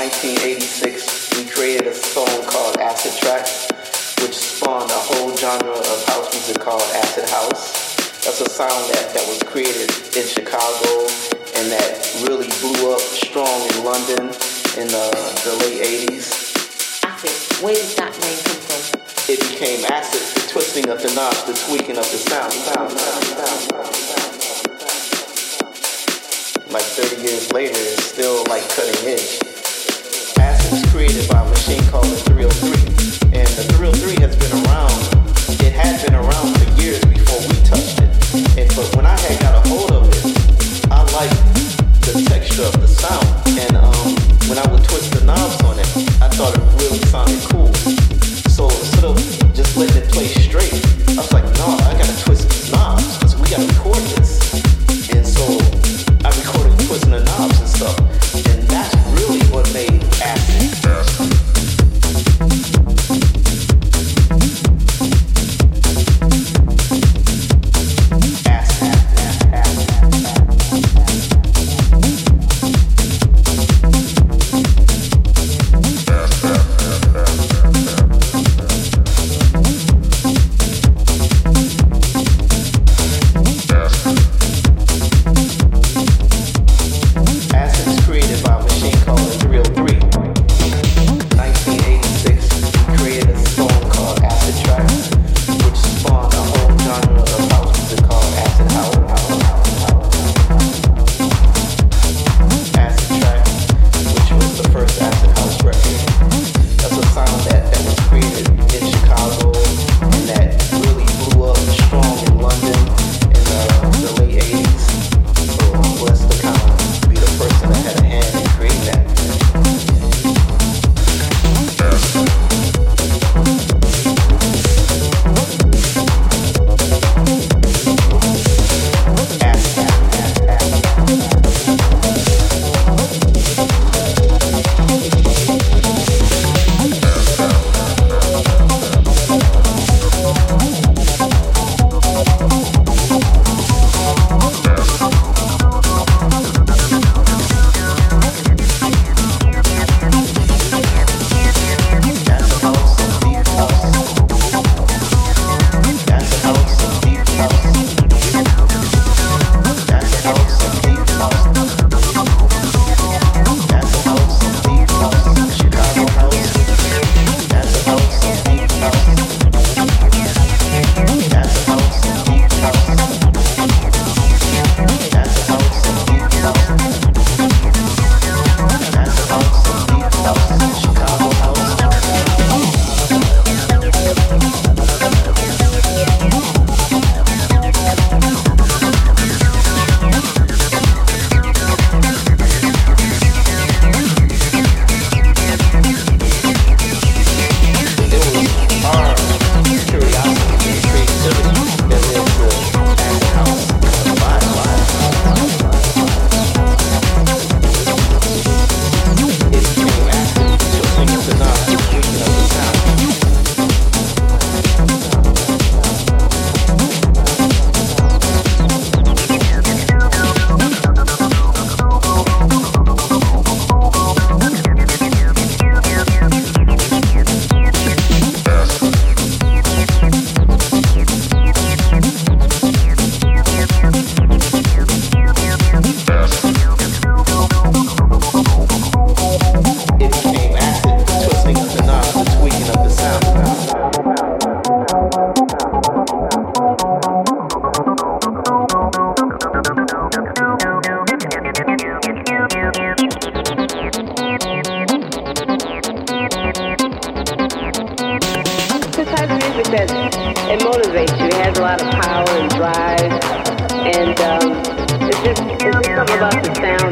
1986, we created a song called Acid Track, which spawned a whole genre of house music called Acid House. That's a sound that, that was created in Chicago and that really blew up strong in London in the, the late 80s. Acid, where did that name come from? It became acid, the twisting of the knobs, the tweaking of the sound. sound, sound, sound, sound. Like 30 years later, it's still like cutting edge created by a machine called the 303. that it motivates you. It has a lot of power and drive, and um, it's just it's just something about the sound.